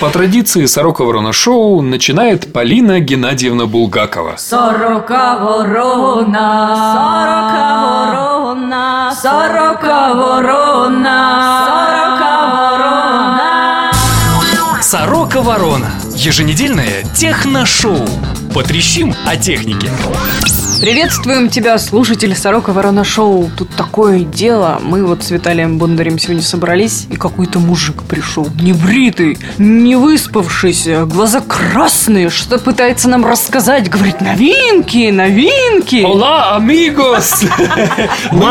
По традиции Сорока Ворона Шоу начинает Полина Геннадьевна Булгакова. Сорока ворона, сорока ворона, сорока ворона, сорока ворона. Сорока Ворона. Еженедельное техношоу. Потрещим о технике. Приветствуем тебя, слушатель Сорока Ворона Шоу. Тут такое дело. Мы вот с Виталием Бондарем сегодня собрались, и какой-то мужик пришел. Небритый, не выспавшийся, глаза красные, что пытается нам рассказать. Говорит, новинки, новинки. Ола, амигос!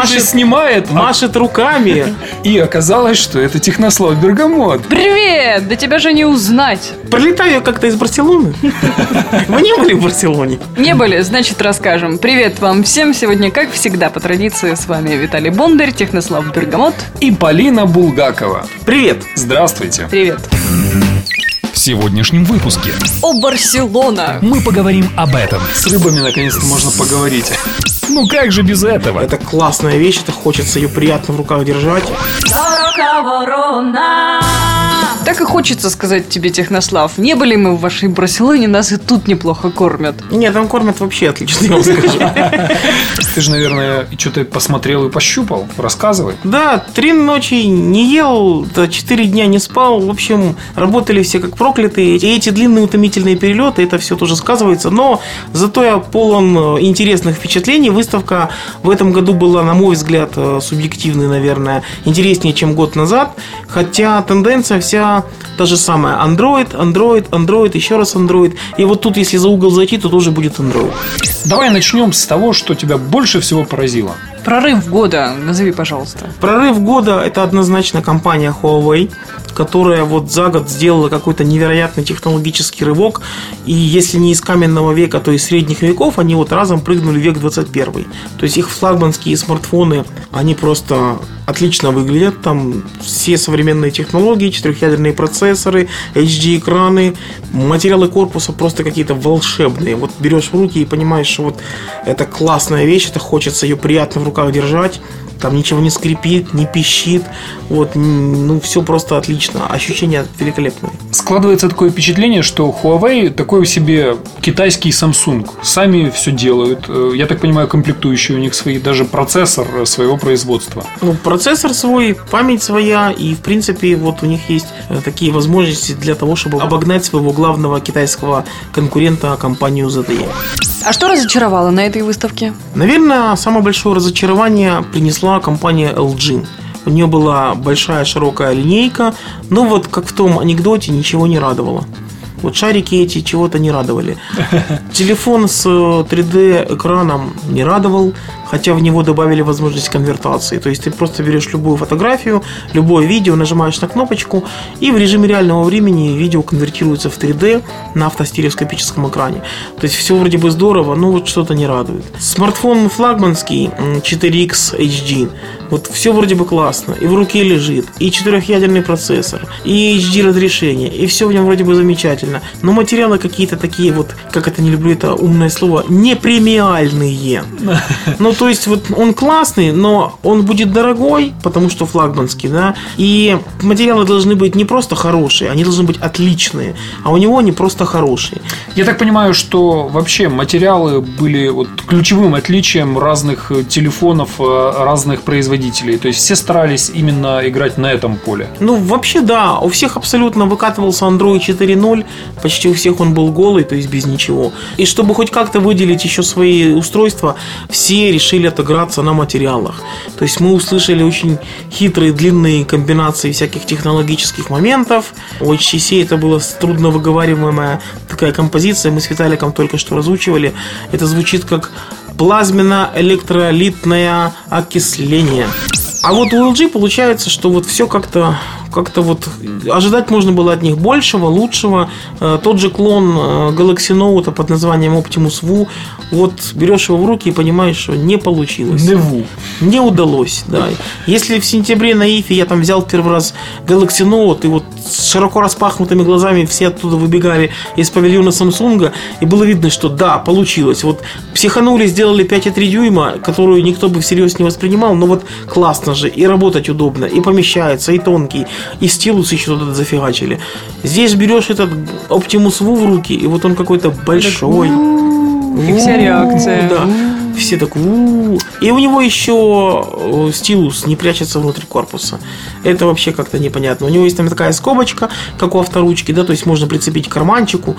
Же снимает, Машет руками. и оказалось, что это технослов Бергамот. Привет! Да тебя же не узнать. Пролетаю я как-то из Барселоны. Вы не были в Барселоне? Не были, значит расскажем. Привет вам всем. Сегодня, как всегда, по традиции, с вами Виталий Бондарь, Технослав Бергамот. И Полина Булгакова. Привет. Здравствуйте. Привет. В сегодняшнем выпуске О, Барселона! мы поговорим об этом. С рыбами наконец-то можно поговорить. Ну как же без этого? Это классная вещь, это хочется ее приятно в руках держать. Сорока ворона. Так и хочется сказать тебе, Технослав, не были мы в вашей Барселоне, нас и тут неплохо кормят. Нет, там кормят вообще отлично, я вам скажу. Ты же, наверное, что-то посмотрел и пощупал. Рассказывай. Да, три ночи не ел, да, четыре дня не спал. В общем, работали все как проклятые. И эти длинные утомительные перелеты, это все тоже сказывается. Но зато я полон э, интересных впечатлений. Выставка в этом году была, на мой взгляд, э, субъективной, наверное, интереснее, чем год назад. Хотя тенденция вся та же самая. Android, Android, Android, еще раз Android. И вот тут, если за угол зайти, то тоже будет Android. Давай начнем с того, что тебя больше всего поразило. Прорыв года, назови, пожалуйста. Прорыв года это однозначно компания Huawei, которая вот за год сделала какой-то невероятный технологический рывок. И если не из каменного века, то из средних веков, они вот разом прыгнули в век 21. То есть их флагманские смартфоны, они просто отлично выглядят. Там все современные технологии, четырехъядерные процессоры, HD-экраны, материалы корпуса просто какие-то волшебные. Вот берешь в руки и понимаешь, что вот это классная вещь, это хочется ее приятно в руках держать. Там ничего не скрипит, не пищит. Вот, ну, все просто отлично. Ощущения великолепные. Складывается такое впечатление, что Huawei такой у себе китайский Samsung. Сами все делают. Э, Я так понимаю, комплектующие у них свои, даже процессор э, своего производства. Ну, процессор свой, память своя, и, в принципе, вот у них есть э, такие возможности для того, чтобы обогнать своего главного китайского конкурента, компанию ZTE. А что разочаровало на этой выставке? Наверное, самое большое разочарование принесла компания LG. У нее была большая широкая линейка, но вот как в том анекдоте ничего не радовало. Вот шарики эти чего-то не радовали. Телефон с 3D экраном не радовал, хотя в него добавили возможность конвертации. То есть ты просто берешь любую фотографию, любое видео, нажимаешь на кнопочку, и в режиме реального времени видео конвертируется в 3D на автостереоскопическом экране. То есть все вроде бы здорово, но вот что-то не радует. Смартфон флагманский м, 4X HD. Вот все вроде бы классно. И в руке лежит, и четырехъядерный процессор, и HD разрешение, и все в нем вроде бы замечательно. Но материалы какие-то такие вот, как это не люблю это умное слово, не премиальные. Ну, то есть, вот он классный, но он будет дорогой, потому что флагманский, да. И материалы должны быть не просто хорошие, они должны быть отличные. А у него они просто хорошие. Я так понимаю, что вообще материалы были вот ключевым отличием разных э, телефонов э, разных производителей. То есть все старались именно играть на этом поле. Ну, вообще, да, у всех абсолютно выкатывался Android 4.0, почти у всех он был голый, то есть без ничего. И чтобы хоть как-то выделить еще свои устройства, все решили отыграться на материалах. То есть мы услышали очень хитрые, длинные комбинации всяких технологических моментов. У HTC это была трудно выговариваемая такая композиция, мы с Виталиком только что разучивали. Это звучит как плазменно-электролитное окисление. А вот у LG получается, что вот все как-то как-то вот ожидать можно было от них большего, лучшего. Э, Тот же клон э, Galaxy Note под названием Optimus Wu, вот берешь его в руки и понимаешь, что не получилось. Неву. Не удалось, да. Если в сентябре на Ифе я там взял первый раз Galaxy Note, и вот с широко распахнутыми глазами все оттуда выбегали из павильона Samsung, и было видно, что да, получилось. Вот психанули, сделали 5,3 дюйма, которую никто бы всерьез не воспринимал, но вот классно же, и работать удобно, и помещается, и тонкий, и стилус еще туда зафигачили. Здесь берешь этот Optimus Woo в руки, и вот он какой-то большой. И вся реакция. Да. Все так. И у него еще э, стилус не прячется внутри корпуса. Это вообще как-то непонятно. У него есть там такая скобочка, как у авторучки, да, то есть можно прицепить к карманчику.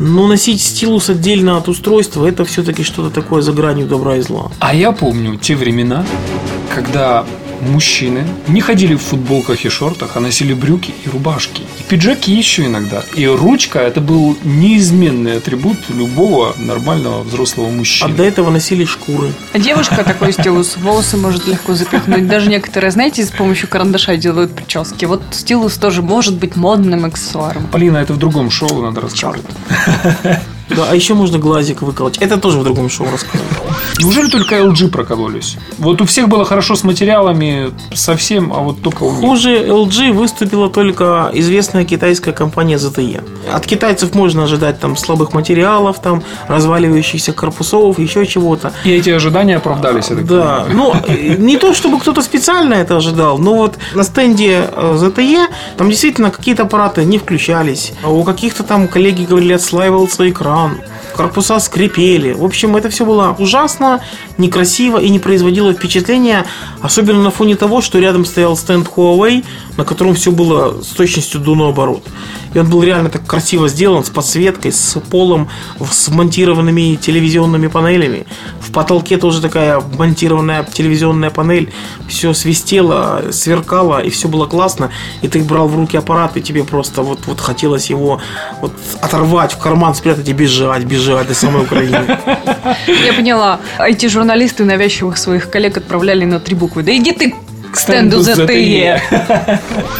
Но носить стилус отдельно от устройства, это все-таки что-то такое за гранью добра и зла. А я помню те времена, когда мужчины не ходили в футболках и шортах, а носили брюки и рубашки. И пиджаки еще иногда. И ручка – это был неизменный атрибут любого нормального взрослого А мужчины. до этого носили шкуры. А девушка такой стилус, волосы может легко запихнуть. Даже некоторые, знаете, с помощью карандаша делают прически. Вот стилус тоже может быть модным аксессуаром. Полина, это в другом шоу надо рассказать. Да, а еще можно глазик выколоть. Это тоже в другом шоу расскажу. Неужели только LG прокололись? Вот у всех было хорошо с материалами, совсем, а вот только у них. Хуже LG выступила только известная китайская компания ZTE. От китайцев можно ожидать там слабых материалов, там разваливающихся корпусов, еще чего-то. И эти ожидания оправдались, Да, ну, э, не то, чтобы кто-то специально это ожидал, но вот на стенде э, ZTE там действительно какие-то аппараты не включались. А У каких-то там коллеги говорили, отслаивался экран. Корпуса скрипели. В общем, это все было ужасно, некрасиво и не производило впечатления, особенно на фоне того, что рядом стоял стенд Huawei, на котором все было с точностью до наоборот. И он был реально так красиво сделан, с подсветкой, с полом, с монтированными телевизионными панелями. В потолке тоже такая монтированная телевизионная панель. Все свистело, сверкало, и все было классно. И ты брал в руки аппарат, и тебе просто вот, вот хотелось его вот оторвать, в карман спрятать и бежать, бежать до самой Украины. Я поняла. Эти журналисты навязчивых своих коллег отправляли на три буквы. Да иди ты к стенду ZTE.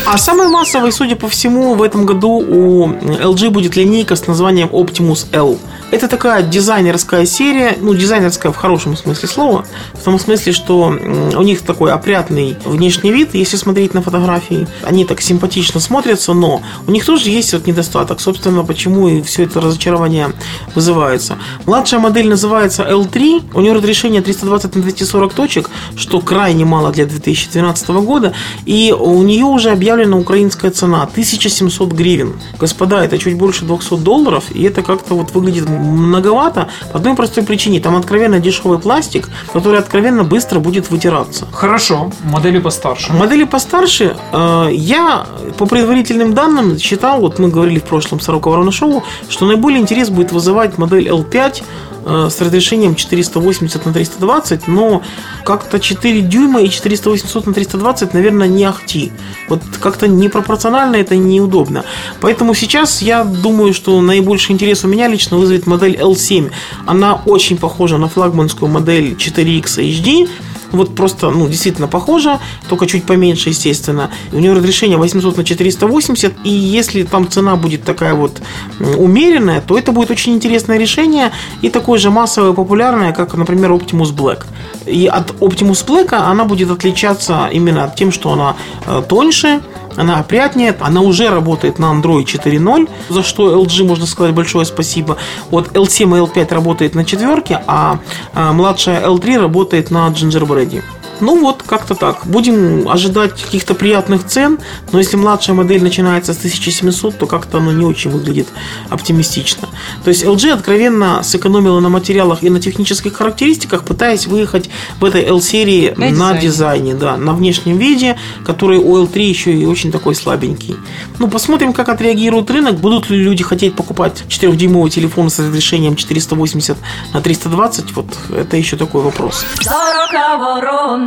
А самой массовой, судя по всему, в этом году у LG будет линейка с названием Optimus L. Это такая дизайнерская серия, ну, дизайнерская в хорошем смысле слова, в том смысле, что у них такой опрятный внешний вид, если смотреть на фотографии. Они так симпатично смотрятся, но у них тоже есть вот недостаток, собственно, почему и все это разочарование вызывается. Младшая модель называется L3, у нее разрешение 320 на 240 точек, что крайне мало для 2012 года, и у нее уже объявлена украинская цена 1700 гривен. Господа, это чуть больше 200 долларов, и это как-то вот выглядит многовато по одной простой причине. Там откровенно дешевый пластик, который откровенно быстро будет вытираться. Хорошо, модели постарше. Модели постарше, э, я по предварительным данным считал, вот мы говорили в прошлом Сорока Ворона Шоу, что наиболее интерес будет вызывать модель L5 э, с разрешением 480 на 320, но как-то 4 дюйма и 480 на 320, наверное, не ахти. Вот как-то непропорционально это неудобно. Поэтому сейчас я думаю, что наибольший интерес у меня лично вызовет модель L7. Она очень похожа на флагманскую модель 4X HD, вот просто, ну, действительно похожа, только чуть поменьше, естественно. У нее разрешение 800 на 480, и если там цена будет такая вот умеренная, то это будет очень интересное решение и такое же массовое популярное, как, например, Optimus Black. И от Optimus Black она будет отличаться именно тем, что она э, тоньше, она опрятнее, она уже работает на Android 4.0, за что LG можно сказать большое спасибо. Вот L7 и L5 работает на четверке, а, а младшая L3 работает на Gingerbread. Ну вот, как-то так. Будем ожидать каких-то приятных цен, но если младшая модель начинается с 1700, то как-то оно не очень выглядит оптимистично. То есть LG откровенно сэкономила на материалах и на технических характеристиках, пытаясь выехать в этой L-серии На на, дизайне. да, на внешнем виде, который у L3 еще и очень такой слабенький. Ну, посмотрим, как отреагирует рынок. Будут ли люди хотеть покупать 4-дюймовый телефон с разрешением 480 на 320? Вот это еще такой вопрос. Сорока ворона.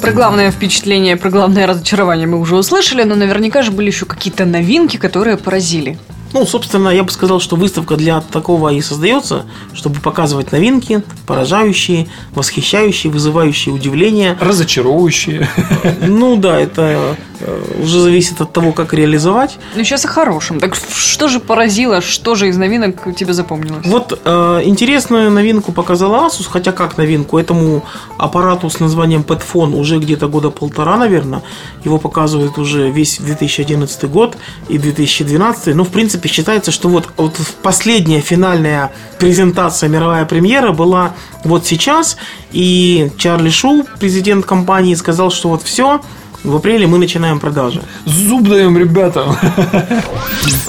Про главное впечатление, про главное разочарование мы уже услышали, но наверняка же были еще какие-то новинки, которые поразили. Ну, собственно, я бы сказал, что выставка для такого и создается, чтобы показывать новинки, поражающие, восхищающие, вызывающие удивление. Разочаровывающие. Ну да, это э, уже зависит от того, как реализовать. Ну, сейчас о хорошем. Так что же поразило, что же из новинок тебе запомнилось? Вот э, интересную новинку показала Asus, хотя как новинку, этому аппарату с названием Padfone уже где-то года полтора, наверное. Его показывают уже весь 2011 год и 2012. Но, в принципе, считается, что вот, вот последняя финальная презентация, мировая премьера была вот сейчас. И Чарли Шу, президент компании, сказал, что вот все, В апреле мы начинаем продажи. Зуб даем ребятам.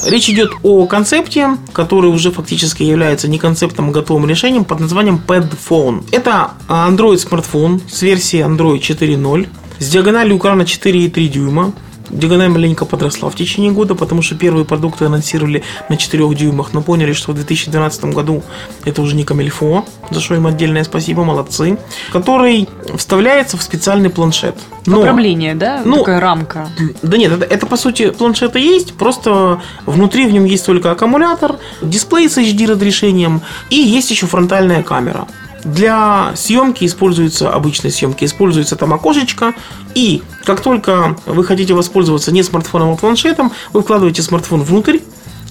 Речь идет о концепте, который уже фактически является не концептом, а готовым решением под названием Pad Phone. Это Android смартфон с версией Android 4.0 с диагональю экрана 4,3 дюйма. Диагональ маленько подросла в течение года, потому что первые продукты анонсировали на 4 дюймах, но поняли, что в 2012 году это уже не камильфо, за что им отдельное спасибо, молодцы, который вставляется в специальный планшет. Но- Управление, да? Ну, Такая рамка. да нет, это, это, по сути планшет и есть, просто внутри в нем есть только аккумулятор, дисплей с HD разрешением и есть еще фронтальная камера. Для съемки используется, обычной съемки используется там окошечко, и как только вы хотите воспользоваться не смартфоном, а планшетом, вы вкладываете смартфон внутрь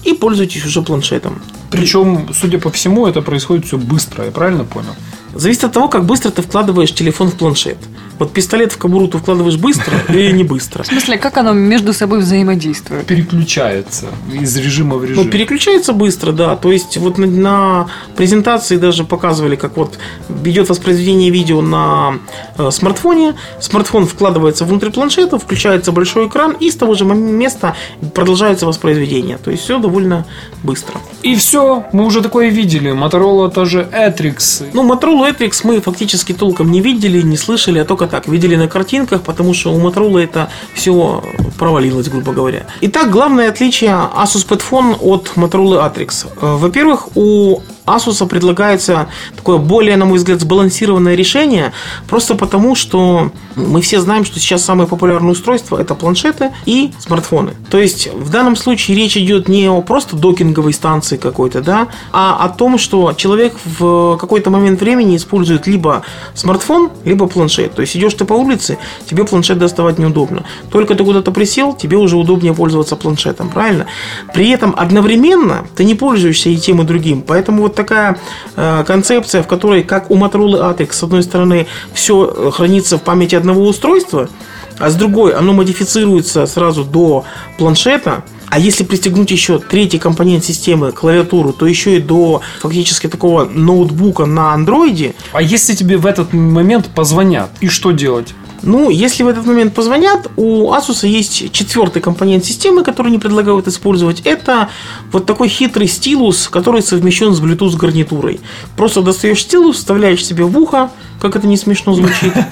и пользуетесь уже планшетом. Причем, судя по всему, это происходит все быстро, я правильно понял? Зависит от того, как быстро ты вкладываешь телефон в планшет. Вот пистолет в кобуру ты вкладываешь быстро или не быстро. В смысле, как оно между собой взаимодействует? Переключается из режима в режим. Ну, переключается быстро, да. То есть вот на, на презентации даже показывали, как вот идет воспроизведение видео на э, смартфоне. Смартфон вкладывается внутрь планшета, включается большой экран, и с того же места продолжается воспроизведение. То есть все довольно быстро. И все, мы уже такое видели. Motorola тоже Atrix. Ну, Motorola Etrix мы фактически толком не видели, не слышали, а только так, видели на картинках, потому что у Motorola это все провалилось, грубо говоря. Итак, главное отличие Asus Padfone от Motorola Atrix. Э, Во-первых, у Asus предлагается такое более, на мой взгляд, сбалансированное решение, просто потому, что мы все знаем, что сейчас самые популярные устройства это планшеты и смартфоны. То есть в данном случае речь идет не о просто докинговой станции какой-то, да, а о том, что человек в какой-то момент времени использует либо смартфон, либо планшет. То есть идешь ты по улице, тебе планшет доставать неудобно. Только ты куда-то присел, тебе уже удобнее пользоваться планшетом, правильно? При этом одновременно ты не пользуешься и тем, и другим. Поэтому вот такая э, концепция, в которой, как у Motorola Atrix, с одной стороны, все хранится в памяти одного устройства, а с другой оно модифицируется сразу до планшета. А если пристегнуть еще третий компонент системы, клавиатуру, то еще и до фактически такого ноутбука на андроиде, А если тебе в этот момент позвонят, и что делать? Ну, если в этот момент позвонят, у Asus есть четвертый компонент системы, который не предлагают использовать. Это вот такой хитрый стилус, который совмещен с Bluetooth гарнитурой. Просто достаешь стилус, вставляешь себе в ухо, как это не смешно звучит.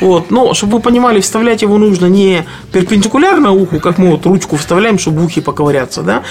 Вот. Но, чтобы вы понимали, вставлять его нужно не перпендикулярно уху, как мы вот ручку вставляем, чтобы в ухе поковыряться, да,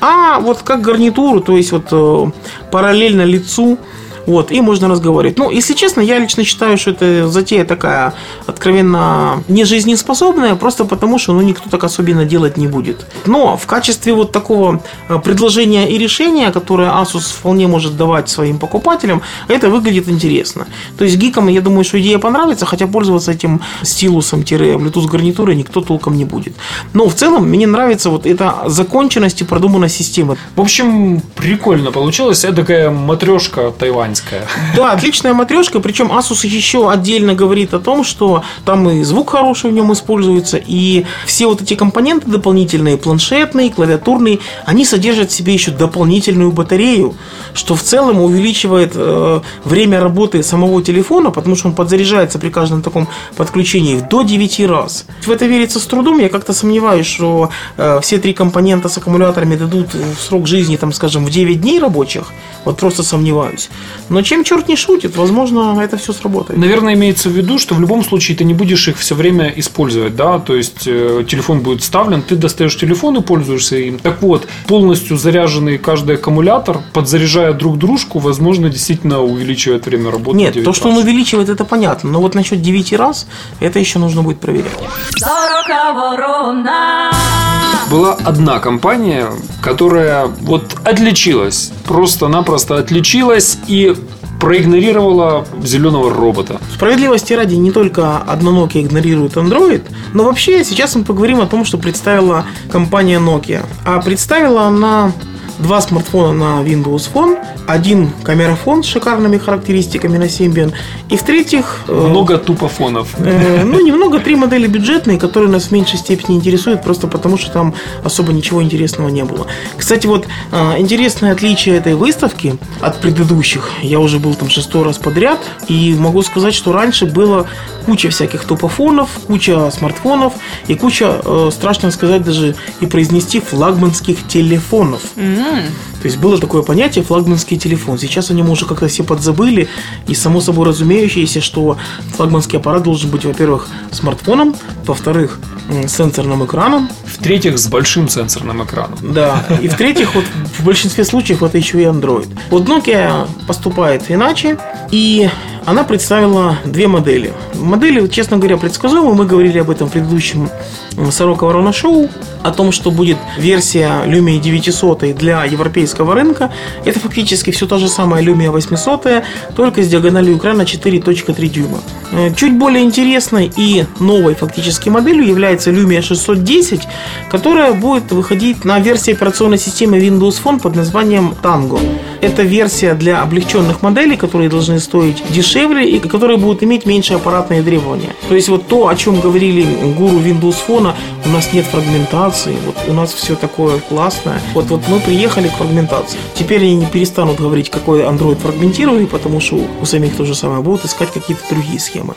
а вот как гарнитуру, то есть вот э, параллельно лицу. Вот, и можно разговаривать. Ну, если честно, я лично считаю, что это затея такая откровенно не жизнеспособная, просто потому что ну, никто так особенно делать не будет. Но в качестве вот такого э, предложения и решения, которое Asus вполне может давать своим покупателям, это выглядит интересно. То есть гикам, я думаю, что идея понравится, хотя пользоваться этим стилусом-Bluetooth гарнитурой никто толком не будет. Но в целом мне нравится вот эта законченность и продуманность системы. В общем, прикольно получилось. Это такая матрешка тайваньская. Да, отличная матрешка, причем Asus еще отдельно говорит о том, что там и звук хороший в нем используется, и все вот эти компоненты дополнительные, планшетные, клавиатурные, они содержат в себе еще дополнительную батарею, что в целом увеличивает э, время работы самого телефона, потому что он подзаряжается при каждом таком подключении до 9 раз. В это верится с трудом, я как-то сомневаюсь, что э, все три компонента с аккумуляторами дадут в срок жизни, там, скажем, в 9 дней рабочих, вот просто сомневаюсь. Но чем черт не шутит, возможно, это все сработает. Наверное, имеется в виду, что в любом случае ты не будешь их все время использовать, да, то есть э, телефон будет вставлен, ты достаешь телефон и пользуешься им. Так вот, полностью заряженный каждый аккумулятор, подзаряжая друг дружку, возможно, действительно увеличивает время работы. Нет, 9 то, что раз. он увеличивает, это понятно. Но вот насчет 9 раз, это еще нужно будет проверять. Сорока ворона. Была одна компания, которая вот отличилась, просто-напросто отличилась и проигнорировала зеленого робота. Справедливости ради, не только одна Nokia игнорирует Android, но вообще сейчас мы поговорим о том, что представила компания Nokia. А представила она два смартфона на Windows Phone, один камерафон с шикарными характеристиками на Symbian, и в-третьих... э, Много тупофонов. Э, Ну, немного три модели бюджетные, которые нас в меньшей степени интересуют, просто потому что там особо ничего интересного не было. Кстати, вот а, интересное отличие этой выставки от предыдущих, я уже был там шестой раз подряд, и могу сказать, что раньше было куча всяких тупофонов, куча смартфонов и куча, э, страшно сказать даже и произнести, флагманских телефонов. То есть было такое понятие флагманский телефон. Сейчас о нем уже как-то все подзабыли. И само собой разумеющееся, что флагманский аппарат должен быть, во-первых, смартфоном, во-вторых, сенсорным экраном, В-третьих, с большим сенсорным экраном. да. И в-третьих, вот в большинстве случаев это еще и Android. Вот Nokia поступает иначе, и она представила две модели. Модели, честно говоря, предсказуемы. Мы говорили об этом в предыдущем Сорока Ворона Шоу, о том, что будет версия Lumia 900 для европейского рынка. Это фактически все та же самая Lumia 800, только с диагональю экрана 4.3 дюйма. Э, Чуть более интересной и новой фактически моделью является Lumia 610, которая будет выходить на версии операционной системы Windows Phone под названием Tango. Это версия для облегченных моделей, которые должны стоить дешевле и которые будут иметь меньше аппаратные требования. То есть вот то, о чем говорили гуру Windows Phone, у нас нет фрагментации, вот у нас все такое классное. Вот, вот мы приехали к фрагментации. Теперь они не перестанут говорить, какой Android фрагментированный, потому что у самих то же самое будут искать какие-то другие схемы.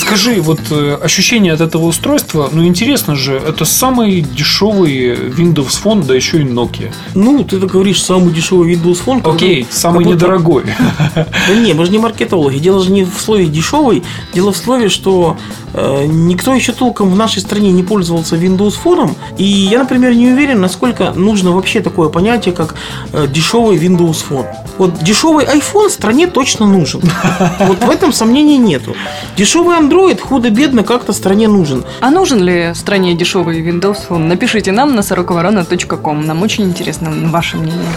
Скажи, вот э, ощущение от этого устройства, ну интересно же, это самый дешевый Windows Phone, да еще и Nokia. Ну, ты так говоришь, самый дешевый Windows Phone. Окей, самый как будто- недорогой. Да не, мы же не маркетологи. Дело же не в слове дешевый. Дело в слове, что э, никто еще толком в нашей стране не пользовался Windows Phone. И я, например, не уверен, насколько нужно вообще такое понятие, как э, дешевый Windows Phone. Вот дешевый iPhone стране точно нужен. Вот в этом сомнений нету. Дешевый Android худо-бедно как-то стране нужен. А нужен ли стране дешевый Windows Phone? Напишите нам на сороковорона.ком. Нам очень интересно ваше мнение.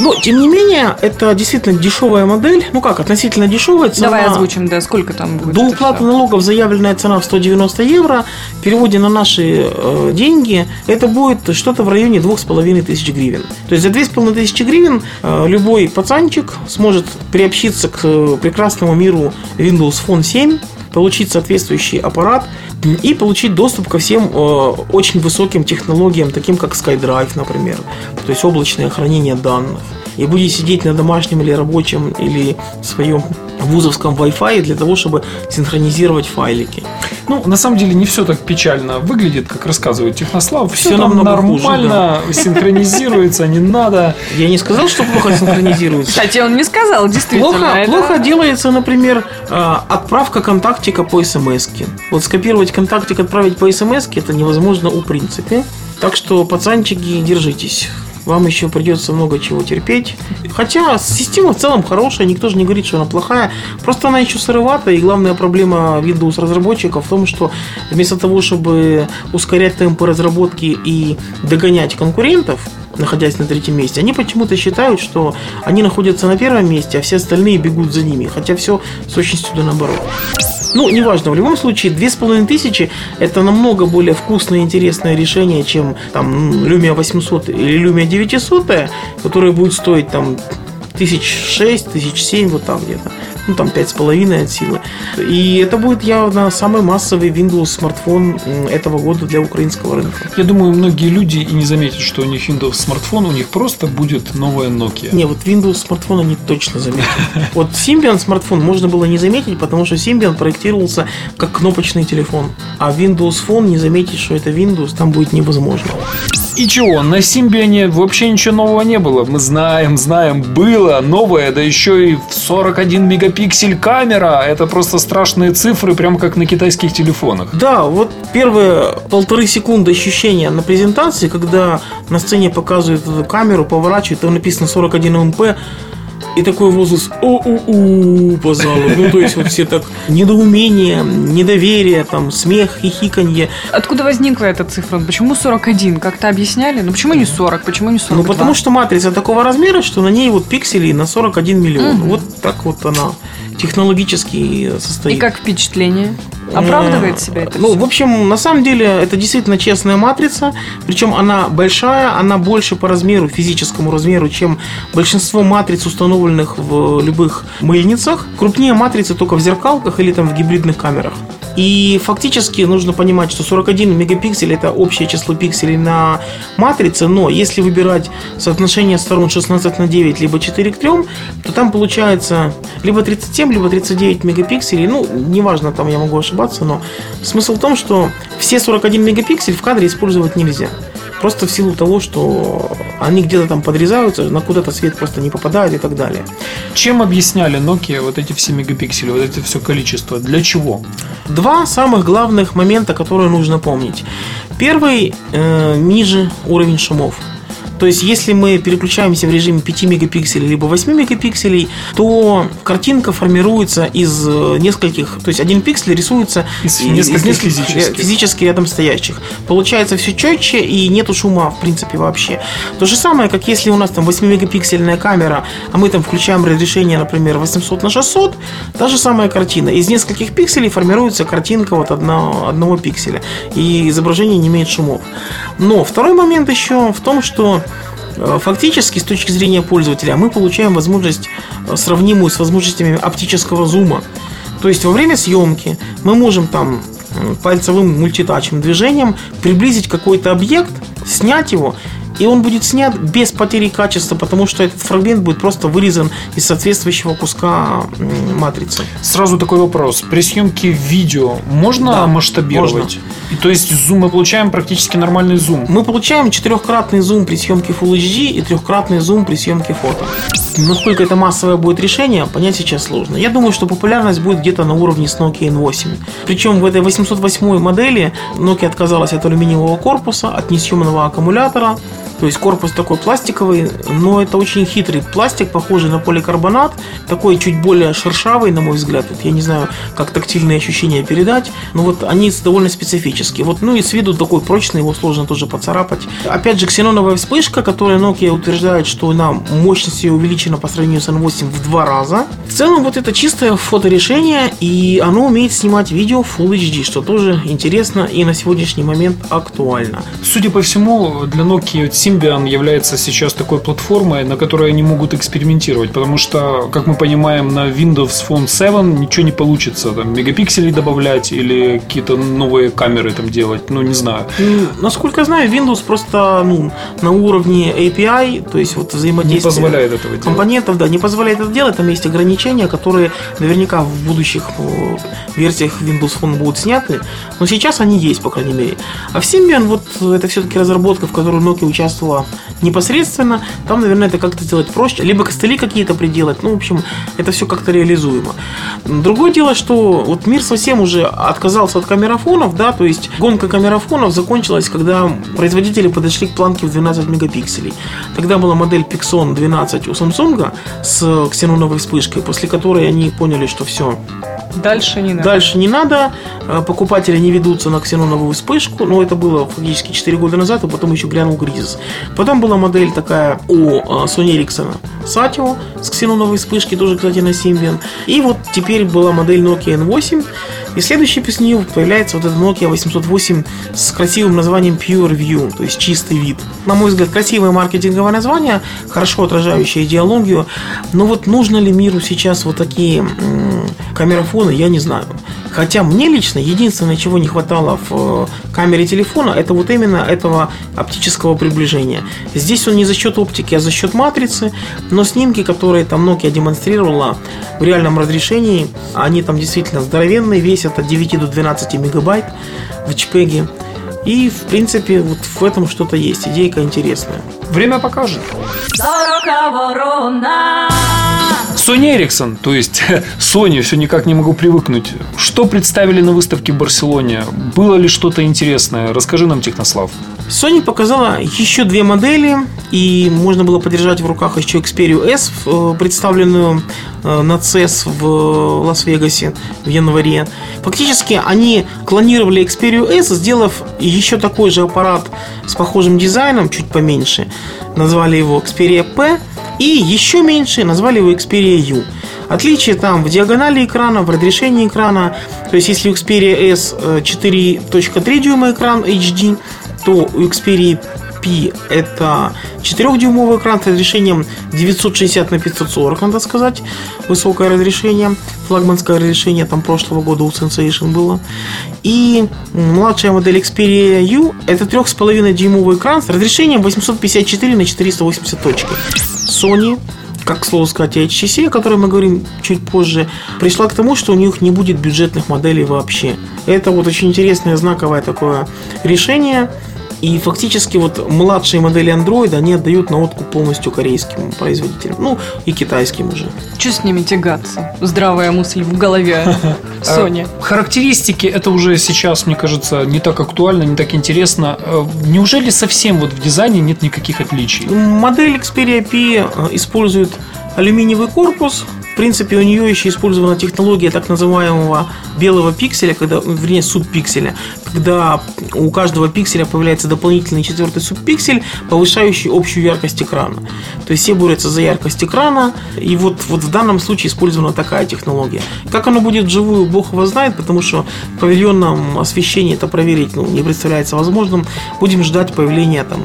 Но, тем не менее, это действительно дешевая модель. Ну как, относительно дешевая цена. Давай озвучим, да, сколько там будет. До уплаты всё. налогов заявленная цена в 190 евро. В переводе на наши э, деньги это будет что-то в районе 2500 гривен. То есть за 2500 гривен э, любой пацанчик сможет приобщиться к э, прекрасному миру Windows Phone 7, получить соответствующий аппарат и получить доступ ко всем э, очень высоким технологиям, таким как SkyDrive, например. То есть облачное хранение данных. И будет сидеть на домашнем или рабочем или своем вузовском Wi-Fi для того, чтобы синхронизировать файлики. Ну, на самом деле, не все так печально выглядит, как рассказывает Технослав. Все, Всё там намного хуже, нормально синхронизируется, не надо. Я не сказал, что плохо синхронизируется. Кстати, он не сказал, действительно. Плохо, это- плохо делается, например, э, отправка контактика по смс. Вот скопировать контактик, отправить по смс это невозможно у принципе. Так что, пацанчики, держитесь. Вам еще придется много чего терпеть. Хотя система в целом хорошая, никто же не говорит, что она плохая. Просто она еще сыровата, и главная проблема Windows разработчиков в том, что вместо того, чтобы ускорять темпы разработки и догонять конкурентов, находясь на третьем месте, они почему-то считают, что они находятся на первом месте, а все остальные бегут за ними. Хотя все с точностью да наоборот. Ну, неважно, в любом случае, две с половиной тысячи это намного более вкусное и интересное решение, чем там Lumia 800 или Lumia 900, которая будет стоить там тысяч шесть, тысяч семь, вот там где-то. Ну, там пять с половиной от силы. И это будет явно самый массовый Windows смартфон этого года для украинского рынка. Я думаю, многие люди и не заметят, что у них Windows смартфон, у них просто будет новая Nokia. Не, вот Windows смартфон они точно заметят. Вот Symbian смартфон можно было не заметить, потому что Symbian проектировался как кнопочный телефон. А Windows Phone не заметить, что это Windows, там будет невозможно. И чего, на Симбиане вообще ничего нового не было. Мы знаем, знаем, было новое, да еще и в 41 мегапиксель камера. Это просто страшные цифры, прям как на китайских телефонах. Да, вот первые полторы секунды ощущения на презентации, когда на сцене показывают эту камеру, поворачивают, там написано 41 МП, И такой возглас «О-у-у» по залу. Ну, то есть, вот все так недоумение, недоверие, там, смех, хихиканье. Откуда возникла эта цифра? Почему 41? Как-то объясняли? Ну почему не 40? Почему не 42? Ну, потому что матрица такого размера, что на ней вот пикселей на 41 миллион. Вот так вот она технологически состоит. И как впечатление? Оправдывает себя это Ну, всё? в общем, на самом деле, это действительно честная матрица. Причем она большая, она больше по размеру, физическому размеру, чем большинство матриц, установленных в любых мыльницах. Крупнее матрицы только в зеркалках или там в гибридных камерах. И фактически нужно понимать, что 41 мегапиксель это общее число пикселей на матрице, но если выбирать соотношение сторон 16 на 9, либо 4 к 3, то там получается либо 37, либо 39 мегапикселей. Ну, неважно, там я могу ошибаться, но смысл в том, что все 41 мегапиксель в кадре использовать нельзя. Просто в силу того, что они где-то там подрезаются, на куда-то свет просто не попадает и так далее. Чем объясняли Nokia вот эти все мегапиксели, вот это все количество? Для чего? Два самых главных момента, которые нужно помнить. Первый э, ниже уровень шумов. То есть, если мы переключаемся в режиме 5 мегапикселей либо 8 мегапикселей, то картинка формируется из э, нескольких, то есть один пиксель рисуется Из нескольких э, физических. физически рядом стоящих. Получается все четче и нету шума в принципе вообще. То же самое, как если у нас там 8 мегапиксельная камера, а мы там включаем разрешение, например, 800 на 600, та же самая картина. Из нескольких пикселей формируется картинка вот одно- одного пикселя. И изображение не имеет шумов. Но второй момент еще в том, что э, Фактически, с точки зрения пользователя, мы получаем возможность, э, сравнимую с возможностями оптического зума. То есть во время съемки мы можем там пальцевым мультитачным движением приблизить какой-то объект, снять его, и он будет снят без потери качества, потому что этот фрагмент будет просто вырезан из соответствующего куска матрицы. Сразу такой вопрос. При съемке видео можно Да, масштабировать? можно. И то есть зум мы получаем практически нормальный зум. Мы получаем четырехкратный зум при съемке Full HD и трехкратный зум при съемке фото. Насколько это массовое будет решение, понять сейчас сложно. Я думаю, что популярность будет где-то на уровне с Nokia N8. Причем в этой 808 модели Nokia отказалась от алюминиевого корпуса, от несъемного аккумулятора. То есть корпус такой пластиковый, но это очень хитрый пластик, похожий на поликарбонат, такой чуть более шершавый, на мой взгляд. Вот я не знаю, как тактильные ощущения передать, но вот они довольно специфические. Вот, ну и с виду такой прочный, его сложно тоже поцарапать. Опять же, ксеноновая вспышка, которая Nokia утверждает, что она мощность ее увеличена по сравнению с N8 в два раза. В целом, вот это чистое фоторешение, и оно умеет снимать видео Full HD, что тоже интересно и на сегодняшний момент актуально. Судя по всему, для Nokia Symbian является сейчас такой платформой, на которой они могут экспериментировать, потому что, как мы понимаем, на Windows Phone 7 ничего не получится, там, мегапикселей добавлять или какие-то новые камеры там делать, ну, не знаю. Насколько я знаю, Windows просто ну, на уровне API, то есть вот Не взаимодействие позволяет этого делать. компонентов, да, не позволяет это делать. Там есть ограничения, которые наверняка в будущих э, версиях Windows Phone будут сняты. Но сейчас они есть, по крайней мере. А в Symbian вот это все-таки разработка, в которой Nokia участвовала непосредственно. Там, наверное, это как-то сделать проще. Либо костыли какие-то приделать. Ну, в общем, это все как-то реализуемо. Другое дело, что вот мир совсем уже отказался от камерафонов, да, то есть гонка камерафонов закончилась, когда производители подошли к планке в 12 мегапикселей. Тогда была модель Pixon 12 у Samsung с ксеноновой вспышкой, после которой они поняли, что все, Дальше не надо. Дальше не надо, э, покупатели не ведутся на ксеноновую вспышку, но это было фактически 4 года назад, а потом еще глянул кризис. Потом была модель такая у э, Sony Ericsson Satio с ксеноновой вспышкой, тоже, кстати, на Symbian. И вот теперь была модель Nokia N8, и следующий после нее появляется вот этот Nokia 808 с красивым названием Pure View, то есть чистый вид. На мой взгляд, красивое маркетинговое название, хорошо отражающее идеологию, но вот нужно ли миру сейчас вот такие камерафоны, я не знаю. Хотя мне лично единственное, чего не хватало в э, камере телефона, это вот именно этого оптического приближения. Здесь он не за счет оптики, а за счет матрицы, но снимки, которые там Nokia демонстрировала в реальном разрешении, они там действительно здоровенные, весят от 9 до 12 мегабайт в JPEG. И, в принципе, вот в этом что-то есть, идейка интересная. Время покажет. Sony Ericsson, то есть Sony, все никак не могу привыкнуть. Что представили на выставке в Барселоне? Было ли что-то интересное? Расскажи нам, Технослав. Sony показала еще две модели, и можно было подержать в руках еще Xperia S, э, представленную э, на CES в Лас-Вегасе в январе. Фактически они клонировали Xperia S, сделав еще такой же аппарат с похожим дизайном, чуть поменьше. Назвали его Xperia P, и еще меньше назвали его Xperia U. Отличие там в диагонали экрана, в разрешении экрана. То есть, если у Xperia S э, 4.3 дюйма экран HD, то у Xperia P это 4-дюймовый экран с разрешением 960 на 540, надо сказать. Высокое разрешение. Флагманское разрешение там прошлого года у Sensation было. И младшая модель Xperia U это 3,5-дюймовый экран с разрешением 854 на 480 точки. Sony как, к слову сказать, HTC, о которой мы говорим чуть позже, пришла к тому, что у них не будет бюджетных моделей вообще. Это вот очень интересное знаковое такое решение. И фактически вот младшие модели Android, они отдают на откуп полностью корейским производителям. Ну, и китайским уже. Че с ними тягаться? Здравая мысль в голове Sony. Э, Характеристики это уже сейчас, мне кажется, не так актуально, не так интересно. Э, Неужели совсем вот в дизайне нет никаких отличий? Модель Xperia P э, использует алюминиевый корпус. В принципе, у нее еще использована технология так называемого белого пикселя, когда, вернее, субпикселя, когда у каждого пикселя появляется дополнительный четвертый субпиксель, повышающий общую яркость экрана. То есть все борются за яркость экрана, и вот, вот в данном случае использована такая технология. Как оно будет вживую, бог его знает, потому что в павильонном освещении это проверить ну, не представляется возможным. Будем ждать появления там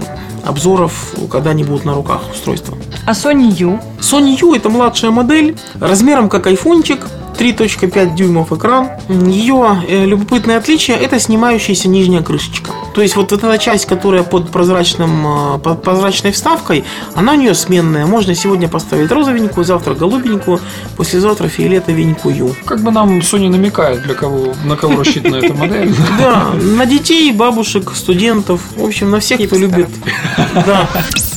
обзоров, когда они будут на руках устройства. А Sony U? Sony U это младшая модель, размером как айфончик, 3.5 дюймов экран. Ее э, любопытное отличие это снимающаяся нижняя крышечка. То есть вот эта часть, которая под прозрачным, э, под прозрачной вставкой, она у нее сменная. Можно сегодня поставить розовенькую, завтра голубенькую, послезавтра фиолетовенькую. Как бы нам Sony намекает, для кого, на кого рассчитана эта модель. Да, на детей, бабушек, студентов, в общем, на всех, кто любит. Да.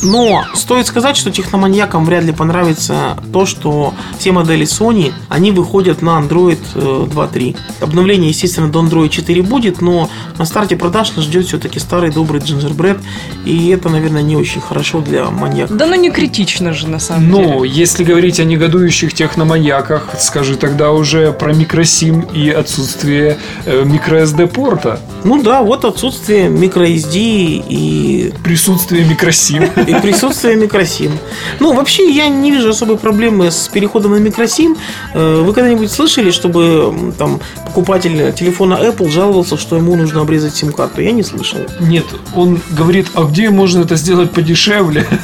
Но стоит сказать, что техноманьякам вряд ли понравится то, что все модели Sony, они выходят на Android э, 2.3. Обновление, естественно, до Android 4 будет, но на старте продаж нас ждет все-таки старый добрый Gingerbread, и это, наверное, не очень хорошо для маньяков. Да ну не критично же на самом деле. Ну, если говорить о негодующих техноманьяках, скажи тогда уже про микросим и отсутствие э, microSD порта. Ну да, вот отсутствие microSD и Присутствие микросим. и присутствие микросим. Ну, вообще, я не вижу особой проблемы с переходом на микросим. Э, Вы когда-нибудь слышали, чтобы там покупатель телефона Apple жаловался, что ему нужно обрезать сим-карту? Я не слышал. Нет, он говорит, а где можно это сделать подешевле?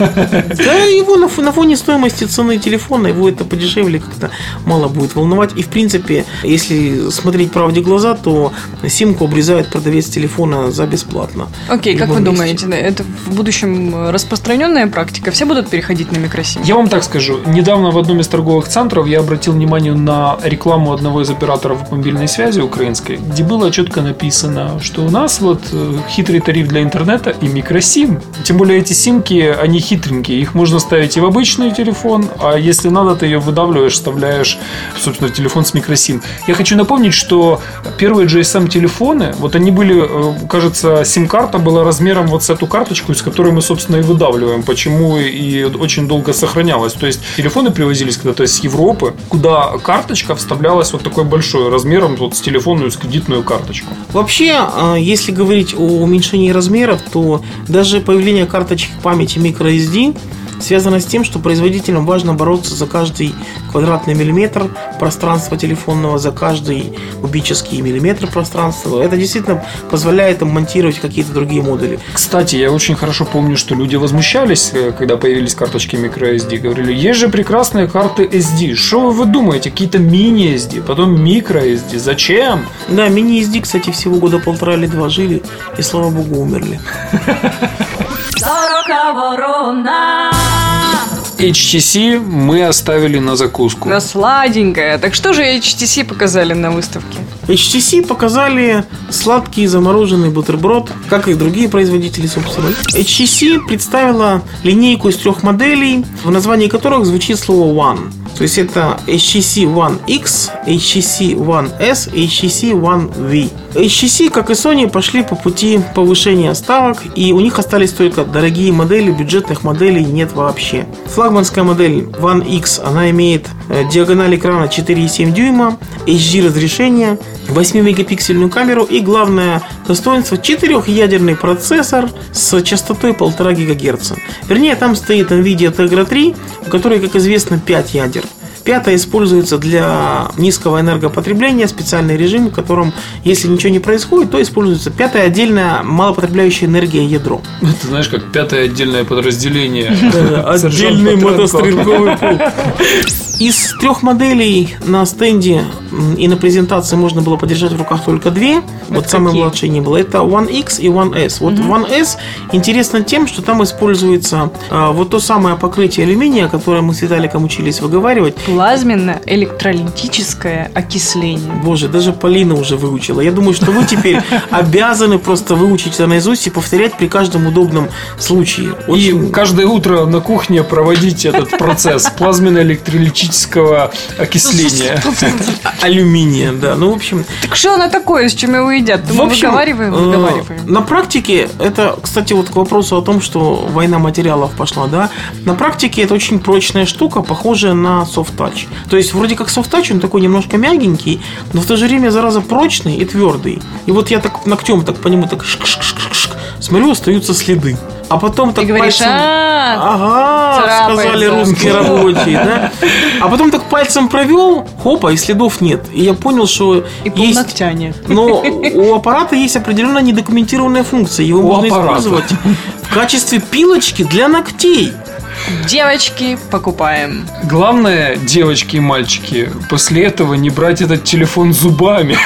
Да, его на, на фоне стоимости цены телефона, его это подешевле как-то мало будет волновать. И, в принципе, если смотреть правде в глаза, то симку обрезает продавец телефона за бесплатно. Окей, как вы думаете, месте. да, это в будущем распространенная практика? Все будут переходить на микросим? Я вам так скажу. Недавно в одном из торговых центров я обратил внимание на рекламу одного из операторов мобильной связи украинской, где было четко написано, что у нас вот э, хитрый тариф для интернета и микросим. Тем более эти симки, они хитренькие. Их можно ставить и в обычный телефон, а если надо, ты ее выдавливаешь, вставляешь, собственно, телефон с микросим. Я хочу напомнить, что первые GSM-телефоны, вот они были, э, кажется, сим-карта была размером вот с эту карточку, из которой мы, собственно, и выдавливаем, почему и очень долго сохранялась. То есть телефоны привозились когда-то из Европы, куда карточка вставлялась вот такой большой, размером вот с телефонную, с кредитную карточку. Вообще, э, если говорить о уменьшении размеров, то даже появление карточек памяти microSD связано с тем, что производителям важно бороться за каждый квадратный миллиметр пространства телефонного, за каждый кубический миллиметр пространства. Это действительно позволяет им монтировать какие-то другие модули. Кстати, я очень хорошо помню, что люди возмущались, э, когда появились карточки microSD. Говорили, есть же прекрасные карты SD. Что вы думаете? Какие-то мини-SD, потом microSD. Зачем? Да, мини-SD, кстати, всего года полтора или два жили и, слава богу, умерли. Сорока ворона. HTC мы оставили на закуску. На сладенькое. Так что же HTC показали на выставке? HTC показали сладкий замороженный бутерброд, как и другие производители, собственно. HTC представила линейку из трех моделей, в названии которых звучит слово One. То есть это HTC One X, HTC One S, HTC One V. HTC, как и Sony, пошли по пути повышения ставок, и у них остались только дорогие модели, бюджетных моделей нет вообще. Флагманская модель One X, она имеет э, диагональ экрана 4,7 дюйма, HD разрешение, 8-мегапиксельную камеру и главное достоинство 4-ядерный процессор с частотой 1,5 ГГц. Вернее, там стоит NVIDIA Tegra 3, у которой, как известно, 5 ядер. Пятое используется для низкого энергопотребления, специальный режим, в котором, если ничего не происходит, то используется пятое отдельное малопотребляющее энергия ядро. Это знаешь, как пятое отдельное подразделение. Отдельный мотострелковый полк. Из трех моделей на стенде и на презентации можно было подержать в руках только две. Вот самые какие? младшие не было. Это One X и One S. Вот One S интересно тем, что там используется а, вот то самое покрытие алюминия, которое мы с Виталиком учились выговаривать. Плазменно-электролитическое окисление. Боже, даже Полина уже выучила. Я думаю, что вы теперь обязаны просто выучить это наизусть и повторять при каждом удобном случае. И каждое утро на кухне проводить этот процесс плазменно-электролитического окисления. А- алюминия, да. Ну, в общем, Так что она такое, с чем его едят? В Мы общем, выговариваем, э, выговариваем. На практике, это, кстати, вот к вопросу о том, что война материалов пошла, да, на практике это очень прочная штука, похожая на софт-тач. То есть, вроде как софт-тач, он такой немножко мягенький, но в то же время, зараза, прочный и твердый. И вот я так ногтем так по нему так шк-шк-шк-шк, смотрю, остаются следы. А потом так говоришь, пальцем... а Ага, царапается. сказали русские рабочие, да? А потом так пальцем провел, хопа, и следов нет. И я понял, что и есть полногтя нет. но у аппарата есть определенная недокументированная функция. Его У можно аппарата. использовать в качестве пилочки для ногтей. Девочки, покупаем. Главное, девочки и мальчики, после этого не брать этот телефон зубами.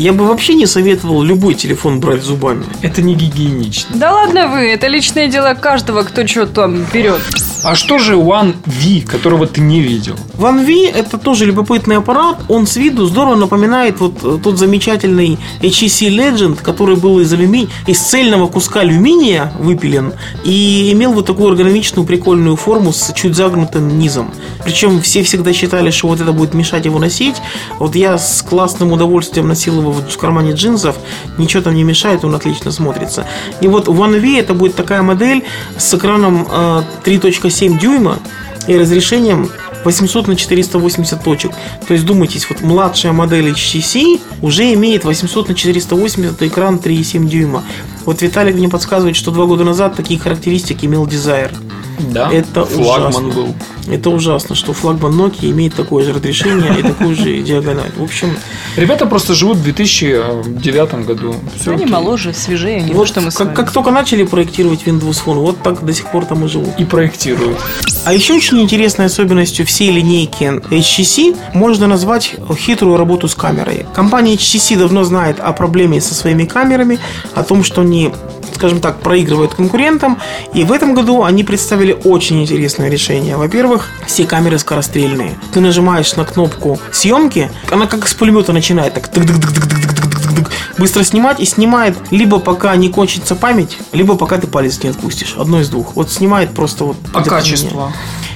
Я бы вообще не советовал любой телефон брать зубами. Это не гигиенично. Да ладно вы, это личное дело каждого, кто что там берет. А что же One V, которого ты не видел? One V это тоже любопытный аппарат. Он с виду здорово напоминает вот э, тот замечательный HTC Legend, который был из алюминия, из цельного куска алюминия выпилен и имел вот такую эргономичную прикольную форму с чуть загнутым низом. Причем все всегда считали, что вот это будет мешать его носить. Вот я с классным удовольствием носил его в кармане джинсов. Ничего там не мешает, он отлично смотрится. И вот One V это будет такая модель с экраном э, 3.7 дюйма и разрешением 800 на 480 точек. То есть, думайтесь, вот младшая модель HTC уже имеет 800 на 480 экран 3,7 дюйма. Вот Виталик мне подсказывает, что два года назад такие характеристики имел Desire. Да, Это флагман ужасно. был. Это ужасно, что флагман Nokia имеет такое же разрешение и такую же диагональ. В общем, Ребята просто живут в 2009 году. Все Они моложе, свежее, не то, вот что мы с как, вами. как только начали проектировать Windows Phone, вот так до сих пор там и живут. И проектируют. А еще очень интересной особенностью всей линейки HTC можно назвать хитрую работу с камерой. Компания HTC давно знает о проблеме со своими камерами, о том, что они скажем так, проигрывают конкурентам. И в этом году они представили очень интересное решение. Во-первых, все камеры скорострельные. Ты нажимаешь на кнопку съемки, она как с пулемета начинает так тык-тык-тык-тык-тык-тык-тык-тык быстро снимать и снимает либо пока не кончится память, либо пока ты палец не отпустишь. Одно из двух. Вот снимает просто вот. А качество?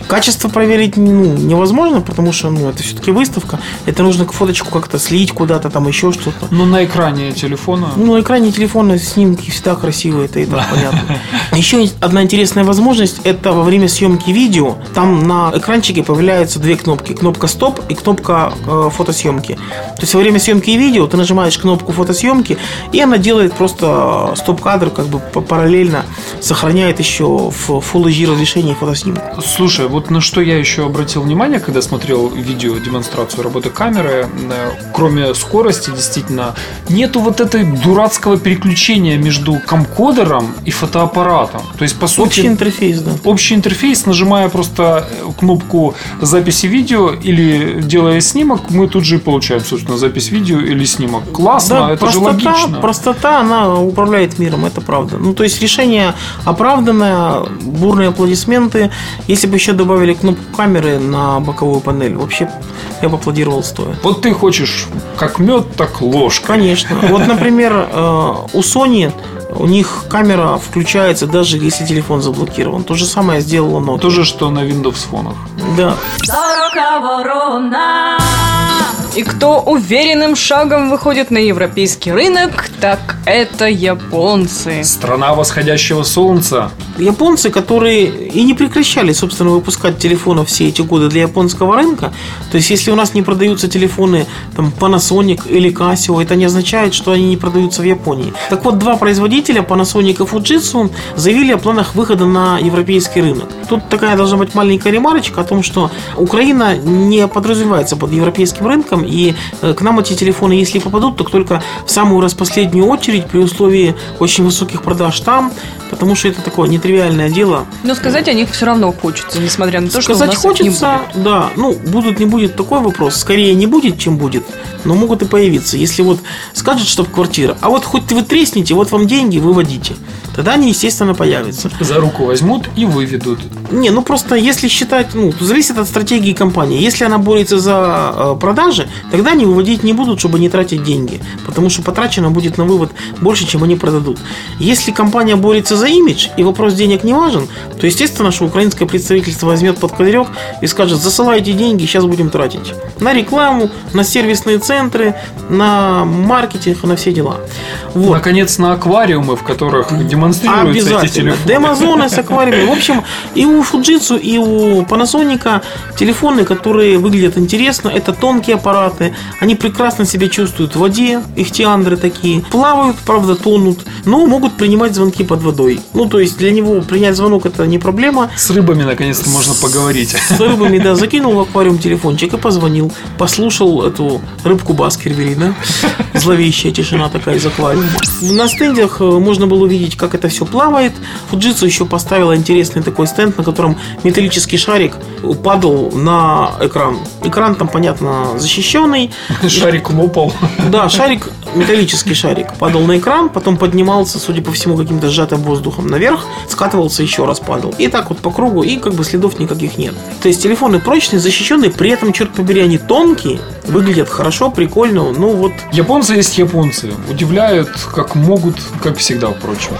Качество проверить ну, невозможно, потому что ну, это все-таки выставка. Это нужно фоточку как-то слить куда-то, там еще что-то. Ну, на экране телефона. Ну, на экране телефона снимки всегда красивые, это и так понятно. Еще одна интересная возможность, это во время съемки видео, там на экранчике появляются две кнопки. Кнопка стоп и кнопка э, фотосъемки. То есть во время съемки видео ты нажимаешь кнопку фотосъемки, и она делает просто стоп-кадр, как бы параллельно сохраняет еще в Full HD разрешении фотоснимок. Слушай, вот на что я еще обратил внимание, когда смотрел видео демонстрацию работы камеры, э, кроме скорости, действительно, нету вот этой дурацкого переключения между камкодером и фотоаппаратом. То есть, по сути, Общий интерфейс, да. общий интерфейс, нажимая просто э, кнопку записи видео или делая снимок, мы тут же и получаем, собственно, запись видео или снимок. Классно, Да, это же простота, логично. простота, она управляет миром, это правда. Ну, то есть решение оправданное, бурные аплодисменты. Если бы еще добавили кнопку камеры на боковую панель, вообще я бы аплодировал стоя. Вот ты хочешь как мед, так ложка. Конечно. Вот, например, э, у Sony У них камера включается даже если телефон заблокирован. То же самое сделала Nokia. То же, что на Windows фонах. Да. Сорока ворона. И кто уверенным шагом выходит на европейский рынок, так это японцы. Страна восходящего солнца. Японцы, которые и не прекращали, собственно, выпускать телефоны все эти годы для японского рынка. То есть, если у нас не продаются телефоны там, Panasonic или Casio, это не означает, что они не продаются в Японии. Так вот, два производителя, Panasonic и Fujitsu, заявили о планах выхода на европейский рынок. Тут такая должна быть маленькая ремарочка о том, что Украина не подразумевается под европейским рынком, и э, к нам эти телефоны, если попадут, то только в самую распоследнюю очередь при условии очень высоких продаж там, потому что это такое нетривиальное дело. Но сказать о них все равно хочется, несмотря на то, что Сказать у нас их не хочется, будет. да. Ну, будут, не будет такой вопрос. Скорее не будет, чем будет. Но могут и появиться. Если вот скажет штаб-квартира, а вот хоть вы тресните, вот вам деньги, выводите. Тогда они, естественно, появятся. За руку возьмут и выведут. Не, ну просто если считать, ну, зависит от стратегии компании. Если она борется за э, продажи, тогда они выводить не будут, чтобы не тратить деньги. Потому что потрачено будет на вывод больше, чем они продадут. Если компания борется за имидж и вопрос денег не важен, то естественно, что украинское представительство возьмет под козырек и скажет, засылайте деньги, сейчас будем тратить. На рекламу, на сервисные центры, на маркетинг, на все дела. Вот. Наконец, на аквариумы, в которых демонстрируются эти телефоны. Демозоны с аквариумами. В общем, и у Fujitsu, и у Panasonic телефоны, которые выглядят интересно, это тонкие аппараты. Они прекрасно себя чувствуют в воде, их тиандры такие. Плавают, правда, тонут, но могут принимать звонки под водой. Ну, то есть для него принять звонок это не проблема. С рыбами, наконец-то, можно поговорить. С рыбами, да, закинул в аквариум телефончик и позвонил. Послушал эту рыбку Баскервилей, да? Зловещая тишина такая из аквариума. На стендах э, можно было увидеть, как это все плавает. Fujitsu еще поставила интересный такой стенд, на котором металлический шарик падал на экран. Экран там, понятно, защищенный. Шарик лопал. Да, шарик, металлический шарик, падал на экран, потом поднимался, судя по всему, каким-то сжатым воздухом наверх, скатывался, еще раз падал. И так вот по кругу, и как бы следов никаких нет. То есть телефоны прочные, защищенные, при этом, черт побери, они тонкие, выглядят хорошо, прикольно, ну вот Японцы есть японцы. Удивляют, как могут, как всегда, впрочем.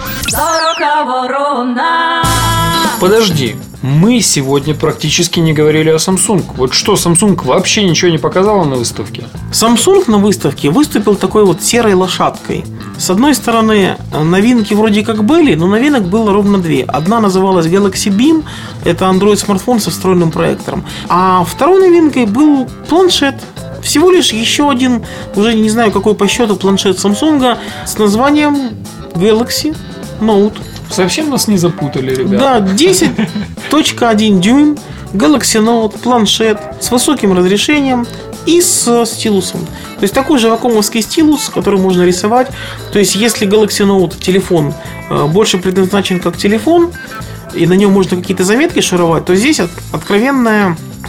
Подожди, мы сегодня практически не говорили о Samsung. Вот что, Samsung вообще ничего не показала на выставке? Samsung на выставке выступил такой вот серой лошадкой. С одной стороны, новинки вроде как были, но новинок было ровно две. Одна называлась Galaxy Beam, это Android смартфон со встроенным проектором. А второй новинкой был планшет. Всего лишь еще один, уже не знаю какой по счету, планшет Samsung с названием Galaxy Note. Совсем нас не запутали, ребята. Да, 10.1 дюйм, Galaxy Note, планшет с высоким разрешением и с стилусом. То есть такой же вакуумовский стилус, который можно рисовать. То есть если Galaxy Note телефон э, больше предназначен как телефон, и на нем можно какие-то заметки шаровать, то здесь от-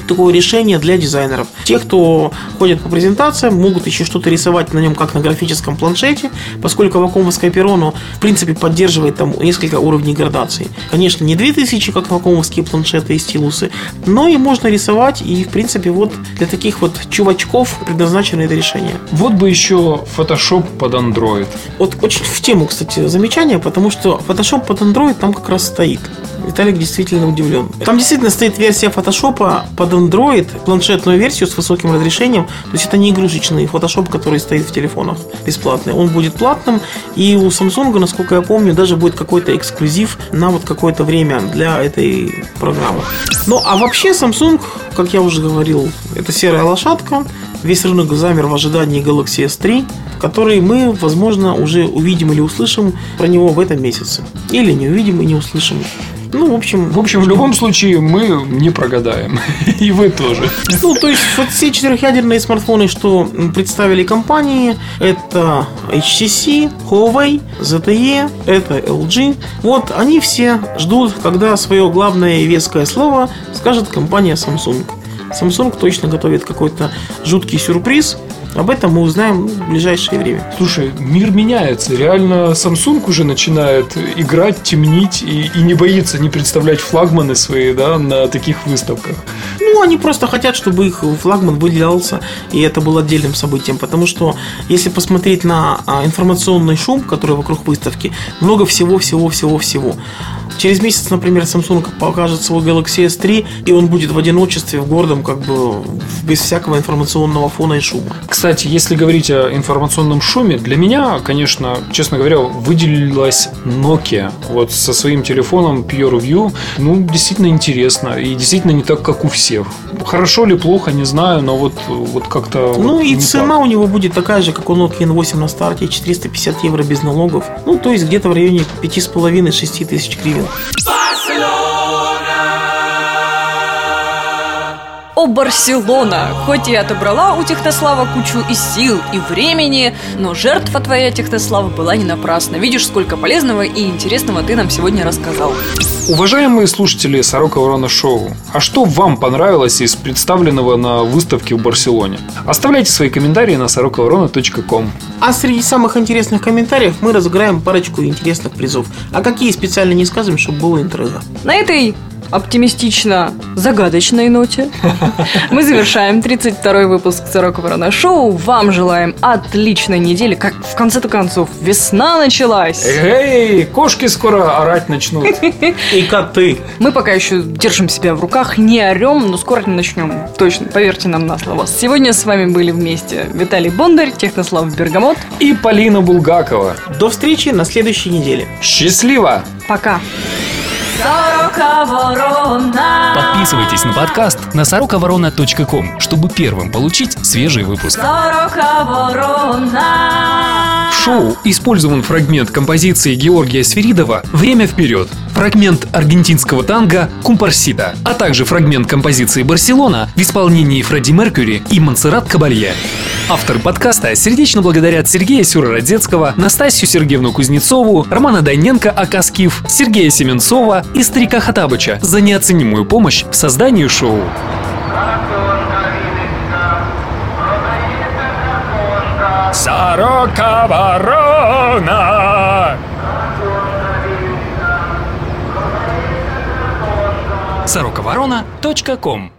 такое решение для дизайнеров. Те, кто ходят по презентациям, могут еще что-то рисовать на нем, как на графическом планшете, поскольку перо, оно, в принципе, поддерживает там несколько уровней градации. Конечно, не 2000, как вакуумовские планшеты и стилусы, но и можно рисовать, и, в принципе, вот для таких вот чувачков предназначено это решение. Вот бы еще Photoshop под Android. Вот очень в тему, кстати, замечание, потому что Photoshop под Android там как раз стоит. Виталик действительно удивлен. Там действительно стоит версия Photoshop под Android, планшетную версию с высоким разрешением. То есть это не игрушечный Photoshop, который стоит в телефонах бесплатный. Он будет платным. И у Samsung, насколько я помню, даже будет какой-то эксклюзив на вот какое-то время для этой программы. Ну а вообще Samsung, как я уже говорил, это серая лошадка. Весь рынок замер в ожидании Galaxy S3, который мы, возможно, уже увидим или услышим про него в этом месяце. Или не увидим и не услышим. Ну, в общем, В общем, в любом случае мы не прогадаем. И вы тоже. Ну, то есть, вот все четырехъядерные смартфоны, что представили компании, это HTC, Huawei, ZTE, это LG. Вот они все ждут, когда свое главное веское слово скажет компания Samsung. Samsung точно готовит какой-то жуткий сюрприз. Об этом мы узнаем в ближайшее время. Слушай, мир меняется. Реально Samsung уже начинает играть, темнить и, и не боится не представлять флагманы свои, да, на таких выставках. Ну, Ну, они просто хотят, чтобы их флагман выделялся, и это было отдельным событием. Потому что, если посмотреть на а, информационный шум, который вокруг выставки, много всего-всего-всего-всего. Через месяц, например, Samsung покажет свой Galaxy S3, и он будет в одиночестве, в гордом, как бы без всякого информационного фона и шума. Кстати, если говорить о информационном шуме, для меня, конечно, честно говоря, выделилась Nokia. Вот со своим телефоном PureView, ну, действительно интересно. И действительно не так, как у всех. Хорошо или плохо, не знаю, но вот, вот как-то... Ну вот и цена так. у него будет такая же, как у Nokia N8 на старте, 450 евро без налогов. Ну, то есть где-то в районе 5,5-6 тысяч гривен. Brasil. Vacilou! О, Барселона! Хоть и отобрала у Технослава кучу и сил, и времени, но жертва твоя, Технослава, была не напрасна. Видишь, сколько полезного и интересного ты нам сегодня рассказал. Уважаемые слушатели Сорока Ворона Шоу, а что вам понравилось из представленного на выставке в Барселоне? Оставляйте свои комментарии на сорокаворона.ком. А среди самых интересных комментариев мы разыграем парочку интересных призов. А какие специально не скажем, чтобы было интрига. На этой оптимистично загадочной ноте мы завершаем 32-й выпуск Сорока Ворона Шоу. Вам желаем отличной недели. Как в конце-то концов, весна началась. Эй, кошки скоро орать начнут. И коты. Мы пока еще держим себя в руках, не орем, но скоро начнем. Точно, поверьте нам на слово. Сегодня с вами были вместе Виталий Бондарь, Технослав Бергамот. И Полина Булгакова. До встречи на следующей неделе. Счастливо! Пока. Сорока ворона. Подписывайтесь на подкаст на сороковорона.ком, чтобы первым получить свежий выпуск. Сорока ворона. В шоу использован фрагмент композиции Георгия Сверидова «Время вперед», фрагмент аргентинского танго «Кумпарсита», а также фрагмент композиции «Барселона» в исполнении Фредди Меркьюри и Монсеррат Кабалье. Авторы подкаста сердечно благодарят Сергея Сюрородецкого, Настасью Сергеевну Кузнецову, Романа Дайненко Акаскив, Сергея Семенцова и Старика Хатабыча за неоценимую помощь в создании шоу. Сорока ворона! Сорокаворона.ком